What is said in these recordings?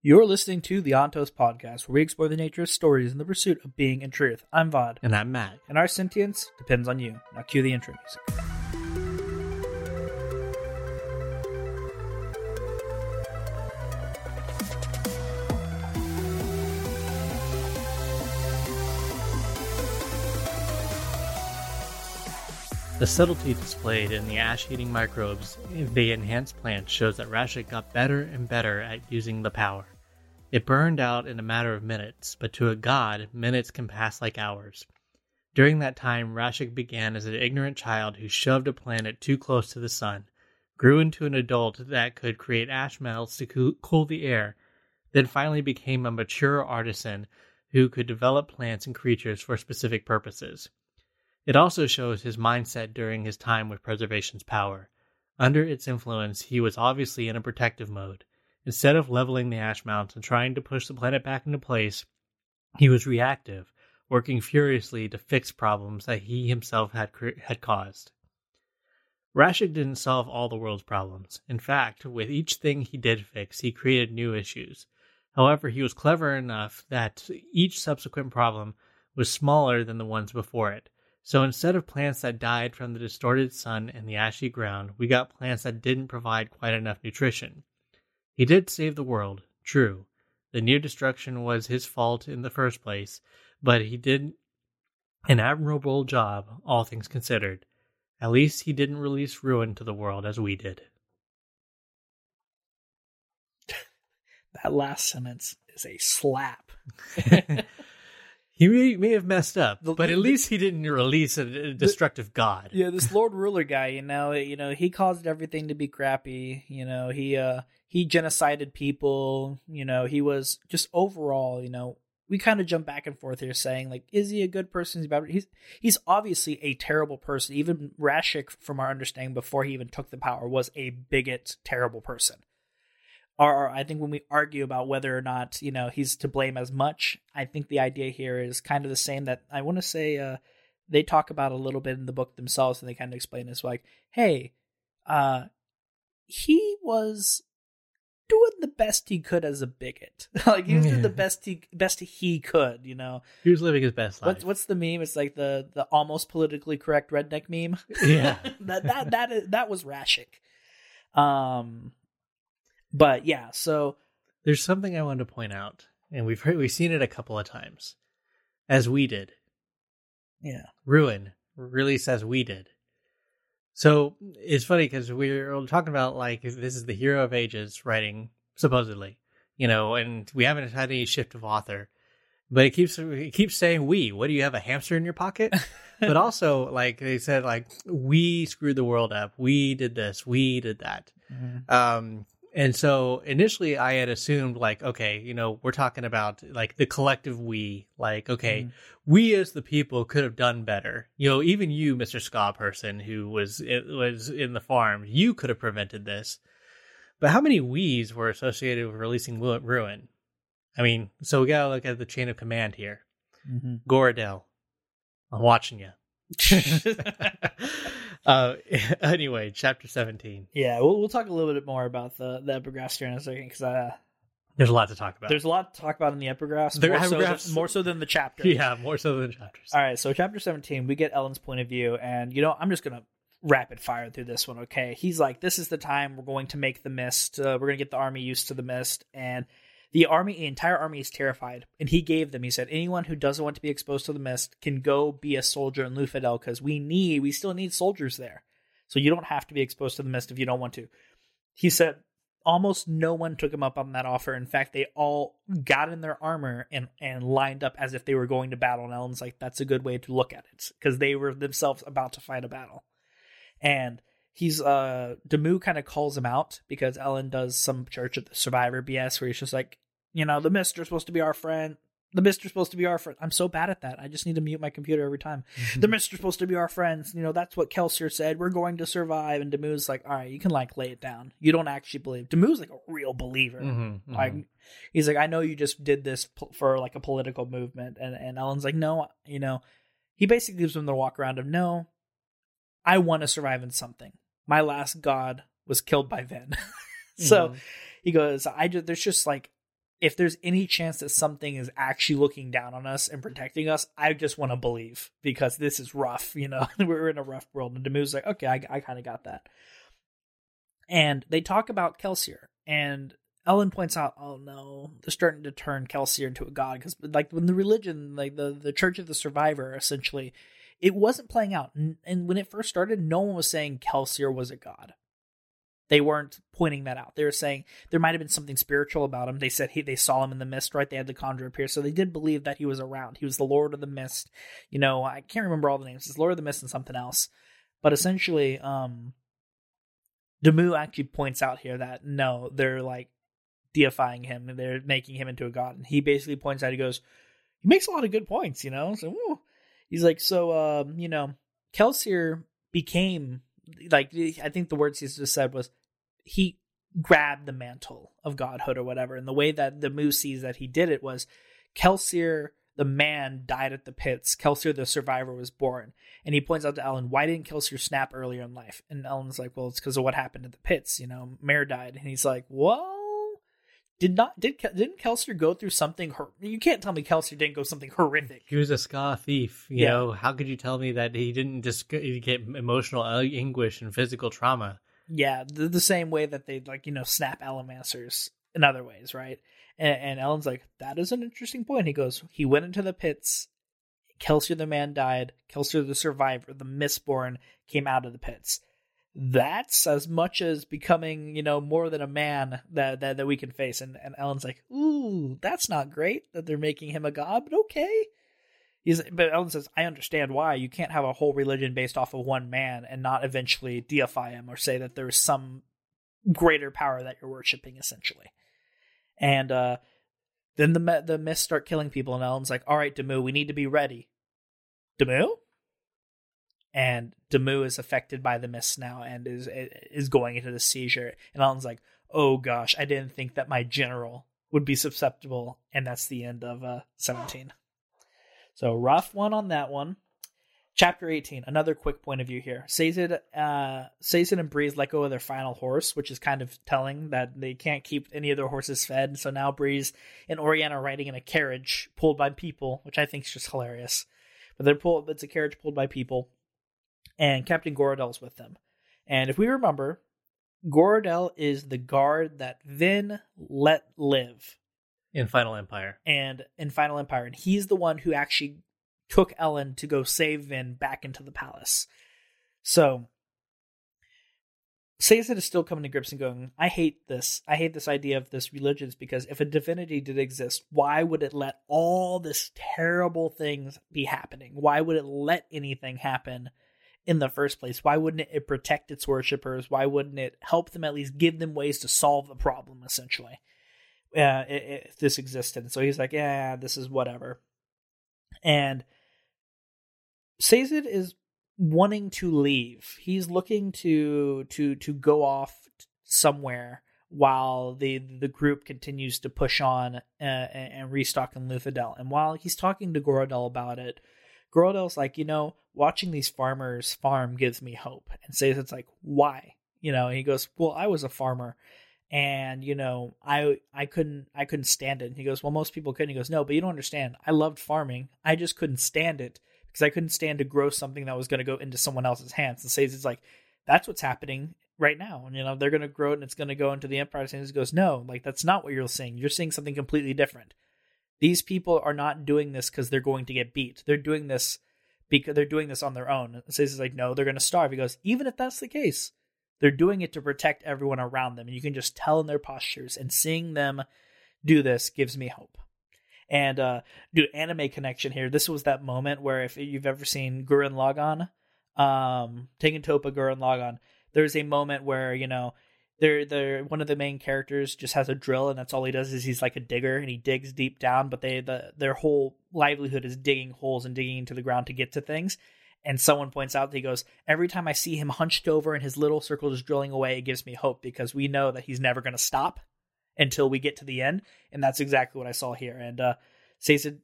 You're listening to the Ontos podcast, where we explore the nature of stories in the pursuit of being and truth. I'm Vaud, And I'm Matt. and our sentience depends on you. Now cue the intro music. The subtlety displayed in the ash eating microbes they enhanced plants shows that Rashek got better and better at using the power. It burned out in a matter of minutes, but to a god, minutes can pass like hours. During that time, Rashek began as an ignorant child who shoved a planet too close to the sun, grew into an adult that could create ash metals to cool the air, then finally became a mature artisan who could develop plants and creatures for specific purposes. It also shows his mindset during his time with Preservation's power. Under its influence, he was obviously in a protective mode. Instead of leveling the ash mounts and trying to push the planet back into place, he was reactive, working furiously to fix problems that he himself had had caused. Rashek didn't solve all the world's problems. In fact, with each thing he did fix, he created new issues. However, he was clever enough that each subsequent problem was smaller than the ones before it. So instead of plants that died from the distorted sun and the ashy ground, we got plants that didn't provide quite enough nutrition. He did save the world, true. The near destruction was his fault in the first place, but he did an admirable job, all things considered. At least he didn't release ruin to the world as we did. That last sentence is a slap. he may, may have messed up, The- but at the- least he didn't release a, a destructive god. Yeah, this Lord Ruler guy, you know, you know, he caused everything to be crappy. You know, he uh he genocided people. You know, he was just overall, you know, we kind of jump back and forth here, saying like, is he a good person? Is he bad? He's he's obviously a terrible person. Even Rashek, from our understanding, before he even took the power, was a bigot, terrible person. Or I think when we argue about whether or not you know he's to blame as much, I think the idea here is kind of the same. That I want to say. uh they talk about a little bit in the book themselves and they kind of explain this like hey uh he was doing the best he could as a bigot like he was doing the best he best he could you know He was living his best life. what's what's the meme it's like the the almost politically correct redneck meme Yeah. that that that is, that was Rashek um but yeah so There's something I wanted to point out, and we've heard, we've seen it a couple of times, as we did. yeah Ruin released as we did. So it's funny because we're talking about like this is the hero of ages writing supposedly, you know, and we haven't had any shift of author, but it keeps it keeps saying we. What do you have a hamster in your pocket? but also like they said like we screwed the world up. We did this. We did that. Um, and so initially I had assumed like, okay, you know, we're talking about like the collective we, like, okay, Mhm. we as the people could have done better. You know, even you, Mr. skaa person who was, it was in the farm, you could have prevented this. But how many we's were associated with releasing Ru- Ruin? I mean, so we gotta look at the chain of command here. Mhm. Goradel, I'm watching you. uh, anyway, chapter 17. yeah we'll, we'll talk a little bit more about the the epigraphs here in a second because uh There's a lot to talk about. There's a lot to talk about in the epigraphs. More, so epigraphs- than, more so than the chapter. yeah, more so than chapters. All right. So chapter 17, we get Elend's point of view, and you know, I'm just gonna rapid fire through this one. Okay. He's like, this is the time we're going to make the mist. Uh, we're gonna get the army used to the mist, and the army, the entire army is terrified. And he gave them. He said, anyone who doesn't want to be exposed to the mist can go be a soldier in Luthadel because we need, we still need soldiers there. So you don't have to be exposed to the mist if you don't want to. He said almost no one took him up on that offer. In fact, they all got in their armor and and lined up as if they were going to battle. And Elend's like, that's a good way to look at it because they were themselves about to fight a battle. And he's uh Demoux kind of calls him out because Elend does some Church of the Survivor BS where he's just like, you know, the Mister's supposed to be our friend. The Mister's supposed to be our friend. I'm so bad at that. I just need to mute my computer every time the Mister's supposed to be our friends. You know, that's what Kelsier said. We're going to survive. And Demoux's like, all right, you can like lay it down. You don't actually believe. Demoux's like a real believer. Mhm, mhm. Like, he's like, I know you just did this for like a political movement. And, and Elend's like, no, you know, he basically gives him the walk around of, no, I want to survive in something. My last god was killed by Vin. so Mhm. he goes, I just, there's just like, if there's any chance that something is actually looking down on us and protecting us, I just want to believe because this is rough. You know, we're in a rough world. And Demoux's like, okay, I, I kind of got that. And they talk about Kelsier, and Elend points out, oh no, they're starting to turn Kelsier into a god because, like, when the religion, like the the Church of the Survivor, essentially, it wasn't playing out. And when it first started, no one was saying Kelsier was a god. They weren't pointing that out. They were saying there might have been something spiritual about him. They said he, they saw him in the mist, right? They had the conjure appear, so they did believe that he was around. He was the Lord of the Mist. You know, I can't remember all the names. It's Lord of the Mist and something else. But essentially, um, Demoux actually points out here that no, they're like deifying him and they're making him into a god. And he basically points out, he goes, he makes a lot of good points, you know. So woo. He's like, so um, you know, Kelsier became like I think the words he just said was he grabbed the mantle of godhood or whatever. And the way that Demoux sees that he did it was Kelsier the man died at the pits. Kelsier the survivor was born. And he points out to Elend, why didn't Kelsier snap earlier in life? And Elend's like, well, it's because of what happened at the pits. You know, Mare died. And he's like, well, did not did didn't Kelsier go through something? Hor- you can't tell me Kelsier didn't go something horrific. He was a skaa thief. You yeah. know, how could you tell me that he didn't just get emotional anguish and physical trauma? Yeah, the, the same way that they like you know snap Allomancers in other ways, right? And, and Elend's like, that is an interesting point. He goes, he went into the pits. Kelsier the man died. Kelsier the survivor, the Mistborn, came out of the pits that's as much as becoming, you know, more than a man that that, that we can face. And and Elend's like, ooh, that's not great that they're making him a god, but okay. He's but Elend says, I understand why. You can't have a whole religion based off of one man and not eventually deify him or say that there's some greater power that you're worshiping, essentially. And uh then the the myths start killing people, and Elend's like, "All right, Demoux, we need to be ready." Demoux, and Demoux is affected by the mist now and is is going into the seizure. And Elend's like, "Oh gosh, I didn't think that my general would be susceptible." And that's the end of uh, 17. So rough one on that one. Chapter 18, another quick point of view here. Sazed, uh, Sazed and Breeze let go of their final horse, which is kind of telling that they can't keep any of their horses fed. So now Breeze and Allrianne are riding in a carriage pulled by people, which I think is just hilarious. But they're pulled, it's a carriage pulled by people and Captain Goradel's with them. And if we remember, Goradel is the guard that Vin let live in Final Empire. And in Final Empire, and he's the one who actually took Elend to go save Vin back into the palace. So Sazed is still coming to grips and going, I hate this. I hate this idea of this religions because if a divinity did exist, why would it let all this terrible things be happening? Why would it let anything happen in the first place? Why wouldn't it protect its worshippers? Why wouldn't it help them at least give them ways to solve the problem, essentially, uh, if this existed? And so he's like, yeah, this is whatever. And Sazed is wanting to leave. He's looking to to to go off somewhere while the the group continues to push on uh, and restock in Luthadel. And while he's talking to Goradel about it, Goradel's like, you know, watching these farmers farm gives me hope. And Sazed's like, why? You know, and he goes, well, I was a farmer and you know i i couldn't i couldn't stand it. And he goes well most people couldn't. He goes no but you don't understand. I loved farming. I just couldn't stand it because i couldn't stand to grow something that was going to go into someone else's hands. And Sazed's like that's what's happening right now. And you know they're going to grow it and it's going to go into the Empire. hands he goes no like that's not what you're seeing. You're seeing something completely different these people are not doing this because they're going to get beat they're doing this because they're doing this on their own. So he's like, no, they're going to starve. He goes, even if that's the case, they're doing it to protect everyone around them. And you can just tell in their postures. And seeing them do this gives me hope. And, uh, dude, anime connection here. This was that moment where if you've ever seen Gurren Lagann, um, Tengen Toppa Gurren Lagann, there's a moment where, you know, they're they're one of the main characters just has a drill and that's all he does is he's like a digger and he digs deep down but they the their whole livelihood is digging holes and digging into the ground to get to things. And someone points out he goes every time i see him hunched over and his little circle just drilling away it gives me hope because we know that he's never going to stop until we get to the end. And that's exactly what i saw here. And uh Sazed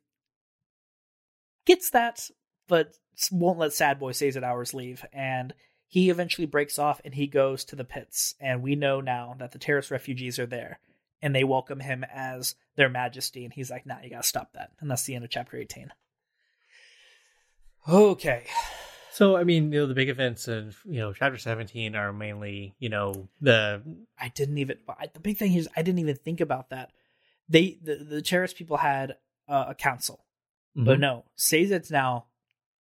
gets that but won't let sad boy Sazed hours leave. And he eventually breaks off and he goes to the pits. And we know now that the terrorist refugees are there. and they welcome him as their majesty. And he's like nah you gotta stop that. And that's the end of chapter 18 okay. So I mean, you know, the big events of you know chapter seventeen are mainly you know the i didn't even the big thing is i didn't even think about that. They the, the Terris people had uh, a council. But no Sazed's now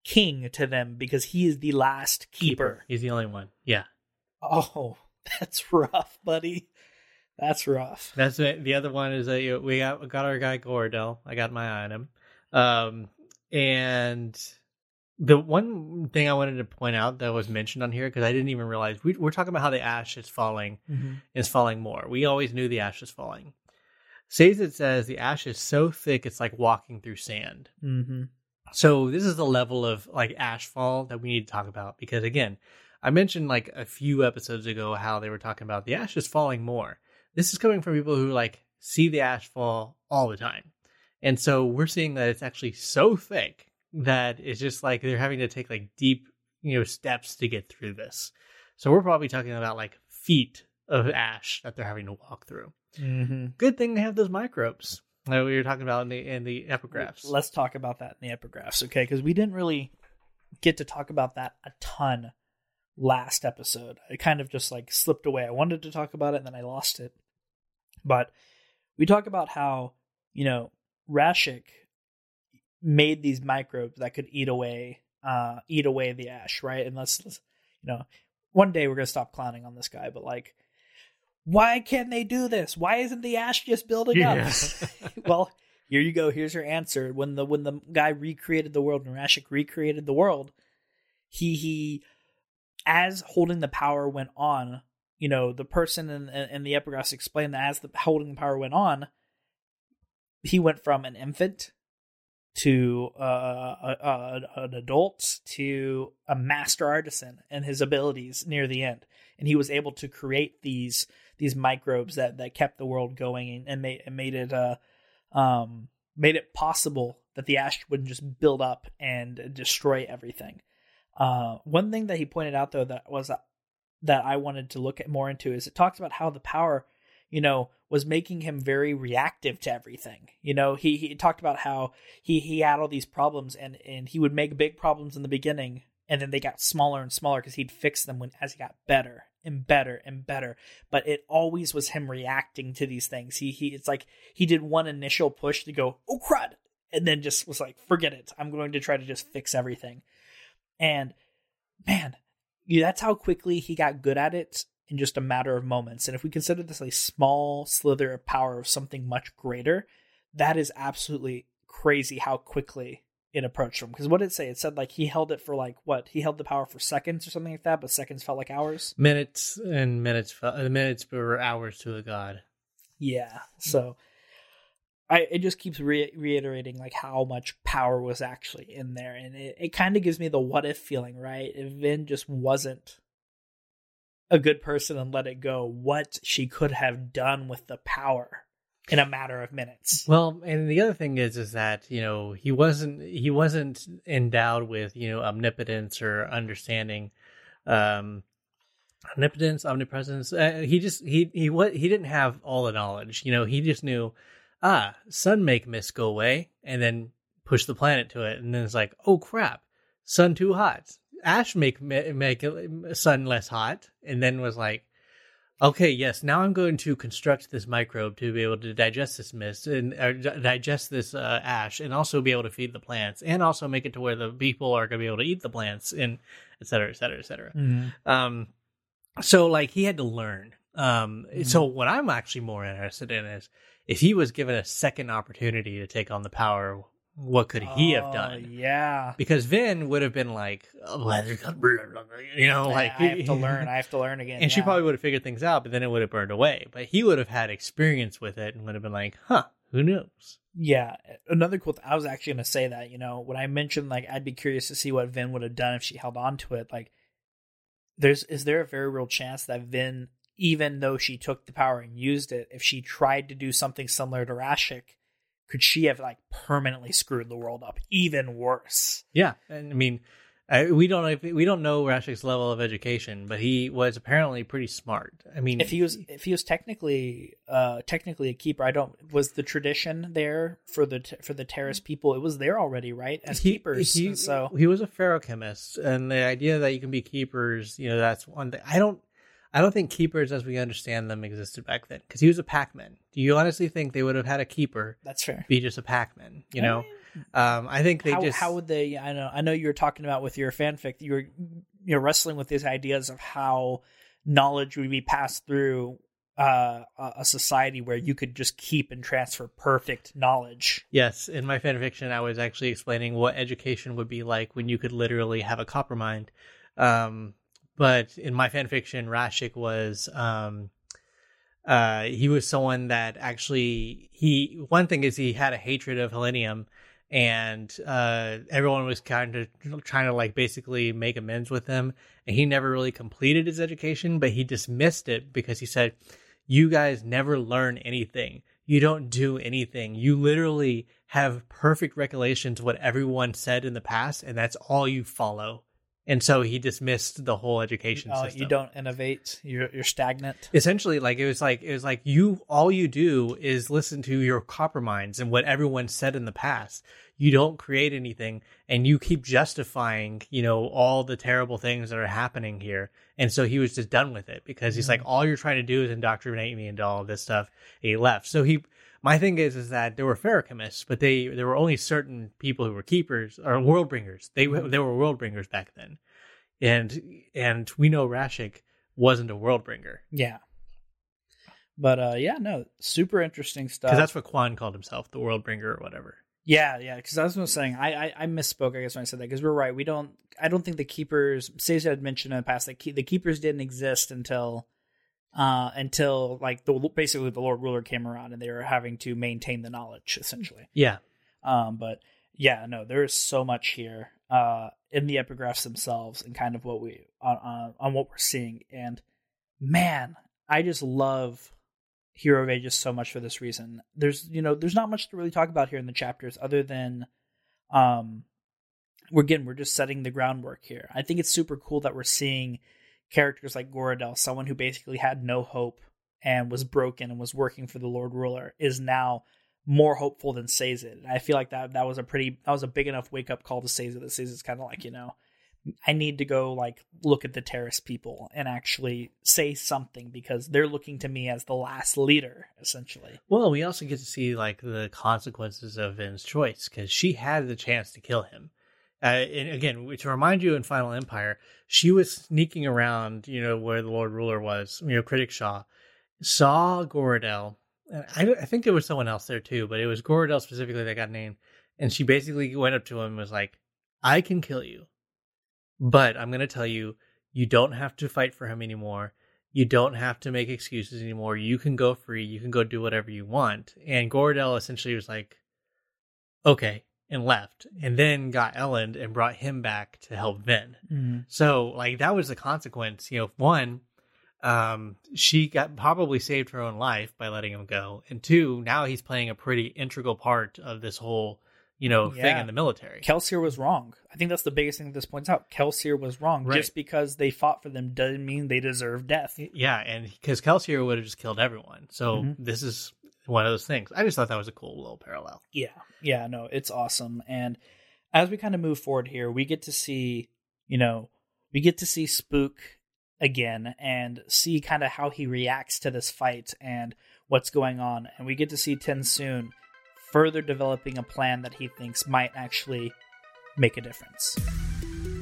king to them because he is the last keeper. He's the only one. Yeah, oh that's rough buddy that's rough that's it. The other one is that we got we got our guy Gordel. I got my eye on him. Um, and the one thing I wanted to point out that was mentioned on here because I didn't even realize we, we're talking about how the ash is falling is falling more. We always knew the ash is falling. Sazed says the ash is so thick it's like walking through sand. Mm-hmm. So this is the level of like ash fall that we need to talk about because again, I mentioned like a few episodes ago how they were talking about the ash is falling more. This is coming from people who like see the ash fall all the time. And so we're seeing that it's actually so thick that it's just like they're having to take like deep, you know, steps to get through this. So we're probably talking about like feet of ash that they're having to walk through. Mm-hmm. Good thing they have those microbes that we were talking about in the in the epigraphs. Let's talk about that in the epigraphs, okay? Because we didn't really get to talk about that a ton last episode. It kind of just like slipped away. I wanted to talk about it and then I lost it. But we talk about how, you know, Rashek made these microbes that could eat away uh eat away the ash, right? And let's, let's you know, one day we're gonna stop clowning on this guy, but like why can't they do this? Why isn't the ash just building Yeah. up? well, here you go. Here's your answer. When the when the guy recreated the world, when Rashek recreated the world, he he as holding the power went on, you know, the person in in the epigraphs explained that as the holding the power went on, he went from an infant to uh, a, a, an adult to a master artisan and his abilities near the end, and he was able to create these these microbes that that kept the world going and, and made and made it uh um made it possible that the ash wouldn't just build up and destroy everything. Uh, one thing that he pointed out though that was that, that I wanted to look at more into is it talks about how the power, you know, was making him very reactive to everything. You know, he he talked about how he he had all these problems and and he would make big problems in the beginning and then they got smaller and smaller because he'd fix them when as he got better and better and better. But it always was him reacting to these things. He he it's like he did one initial push to go oh crud and then just was like forget it. I'm going to try to just fix everything. And man that's how quickly he got good at it in just a matter of moments. And if we consider this a small slither of power of something much greater that is absolutely crazy how quickly it approached him. Because what did it say? It said like he held it for like what? He held the power for seconds or something like that but seconds felt like hours? Minutes and minutes, uh, minutes were hours to a god. yeah so i it just keeps re- reiterating like how much power was actually in there and it, it kind of gives me the what if feeling right? If vin just wasn't a good person and let it go what she could have done with the power in a matter of minutes Well, and the other thing is, is that you know he wasn't he wasn't endowed with you know omnipotence or understanding, um, omnipotence, omnipresence. Uh, he just he he what he didn't have all the knowledge. You know, he just knew, ah, sun make mist go away, and then push the planet to it, and then it's like, oh crap, sun too hot. Ash make make sun less hot, and then was like, Okay, yes. Now I'm going to construct this microbe to be able to digest this mist and digest this uh, ash, and also be able to feed the plants, and also make it to where the people are going to be able to eat the plants, and et cetera, et cetera, et cetera. Um, so like he had to learn. Um, so what I'm actually more interested in is if he was given a second opportunity to take on the power, what could he have Oh, done? yeah Because Vin would have been like, oh, you know, like I have to learn. I have to learn again. and she probably would have figured things out, but then it would have burned away. But he would have had experience with it and would have been like, huh, who knows? Yeah, another cool. Th- I was actually going to say that. You know, when I mentioned like I'd be curious to see what Vin would have done if she held on to it. Like, there's is there a very real chance that Vin, even though she took the power and used it, if she tried to do something similar to Rashek, could she have like permanently screwed the world up even worse? Yeah. And I mean, I, we don't know if, we don't know Rashek's level of education, but he was apparently pretty smart. I mean, if he was if he was technically uh technically a keeper, I don't was the tradition there for the for the Terris people. It was there already, right? As he, keepers, he, so he was a feruchemist, and the idea that you can be keepers, you know, that's one thing. I don't. I don't think keepers, as we understand them, existed back then because he was a packman. Do you honestly think they would have had a keeper that's fair. be just a packman? You know, um, I think they how, just how would they? I know I know you were talking about with your fanfic. You were you're wrestling with these ideas of how knowledge would be passed through uh, a society where you could just keep and transfer perfect knowledge. Yes, in my fan fiction, I was actually explaining what education would be like when you could literally have a copper mind. Um, but in my fan fiction, Rashek was um, uh, he was someone that actually he one thing is he had a hatred of Khlennium, and uh, everyone was kind of trying to like basically make amends with him, and he never really completed his education, but he dismissed it because he said, "You guys never learn anything." you don't do anything. You literally have perfect recollections of what everyone said in the past, and that's all you follow. And so he dismissed the whole education Uh, system. you don't innovate. You're you're stagnant. Essentially, like it was like it was like you all you do is listen to your copperminds and what everyone said in the past. You don't create anything, and you keep justifying, you know, all the terrible things that are happening here. And so he was just done with it because he's like, all you're trying to do is indoctrinate me into all of this stuff. And he left. So he, my thing is, is that there were feruchemists, but they there were only certain people who were keepers or world bringers. They they were world bringers back then, and and we know Rashek wasn't a world bringer Yeah. But uh, yeah, no, super interesting stuff. because that's what Kwaan called himself, the world bringer or whatever. Yeah, yeah. Because that's what I was saying, I, I I misspoke. I guess when I said that, because we're right. We don't. I don't think the keepers. Sazed had mentioned in the past that ke- the keepers didn't exist until, uh, until like the basically the Lord Ruler came around and they were having to maintain the knowledge essentially. Yeah, Um, but yeah, no, there is so much here, uh, in the epigraphs themselves and kind of what we on on, on what we're seeing. And man, I just love Hero of Ages so much for this reason. There's you know there's not much to really talk about here in the chapters other than, um, we're again we're just setting the groundwork here. I think it's super cool that we're seeing characters like Goradel, someone who basically had no hope and was broken and was working for the Lord Ruler, is now more hopeful than Sazed. And I feel like that that was a pretty that was a big enough wake up call to Sazed that is kind of like you know I need to go like look at the Terris people and actually say something because they're looking to me as the last leader essentially. Well, we also get to see like the consequences of Vin's choice because she had the chance to kill him. Uh, and again, to remind you, in Final Empire, she was sneaking around, you know, where the Lord Ruler was, you know, Kredik Shaw, saw Goradel. And I, I think there was someone else there too, but it was Goradel specifically that got named. And she basically went up to him and was like, I can kill you, but I'm going to tell you, you don't have to fight for him anymore. You don't have to make excuses anymore. You can go free. You can go do whatever you want. And Goradel essentially was like, okay, and left. And then got Elend and brought him back to help Vin. So, like, that was the consequence. You know, one, um, she got probably saved her own life by letting him go. And two, now he's playing a pretty integral part of this whole, you know, thing in the military. Kelsier was wrong. I think that's the biggest thing that this points out. Kelsier was wrong. Right. Just because they fought for them doesn't mean they deserve death. Yeah, and because Kelsier would have just killed everyone. So Mhm. this is one of those things. I just thought that was a cool little parallel. Yeah. Yeah, no, it's awesome. And as we kind of move forward here, we get to see, you know, we get to see Spook again and see kind of how he reacts to this fight and what's going on. And we get to see Tensoon further developing a plan that he thinks might actually make a difference.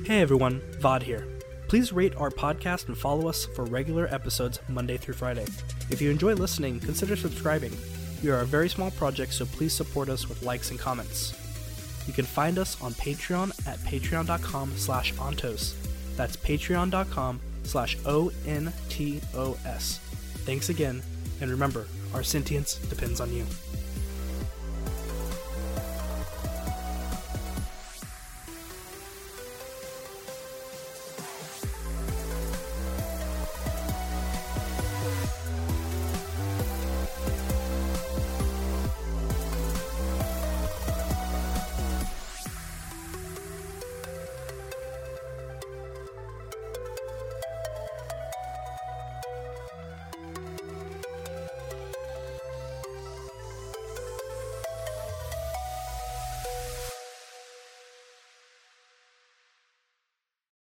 Hey everyone, Vaud here. Please rate our podcast and follow us for regular episodes Monday through Friday. If you enjoy listening, consider subscribing. We are a very small project, so please support us with likes and comments. You can find us on Patreon at patreon.com slash ontos. That's patreon.com slash O-N-T-O-S. Thanks again, and remember, our sentience depends on you.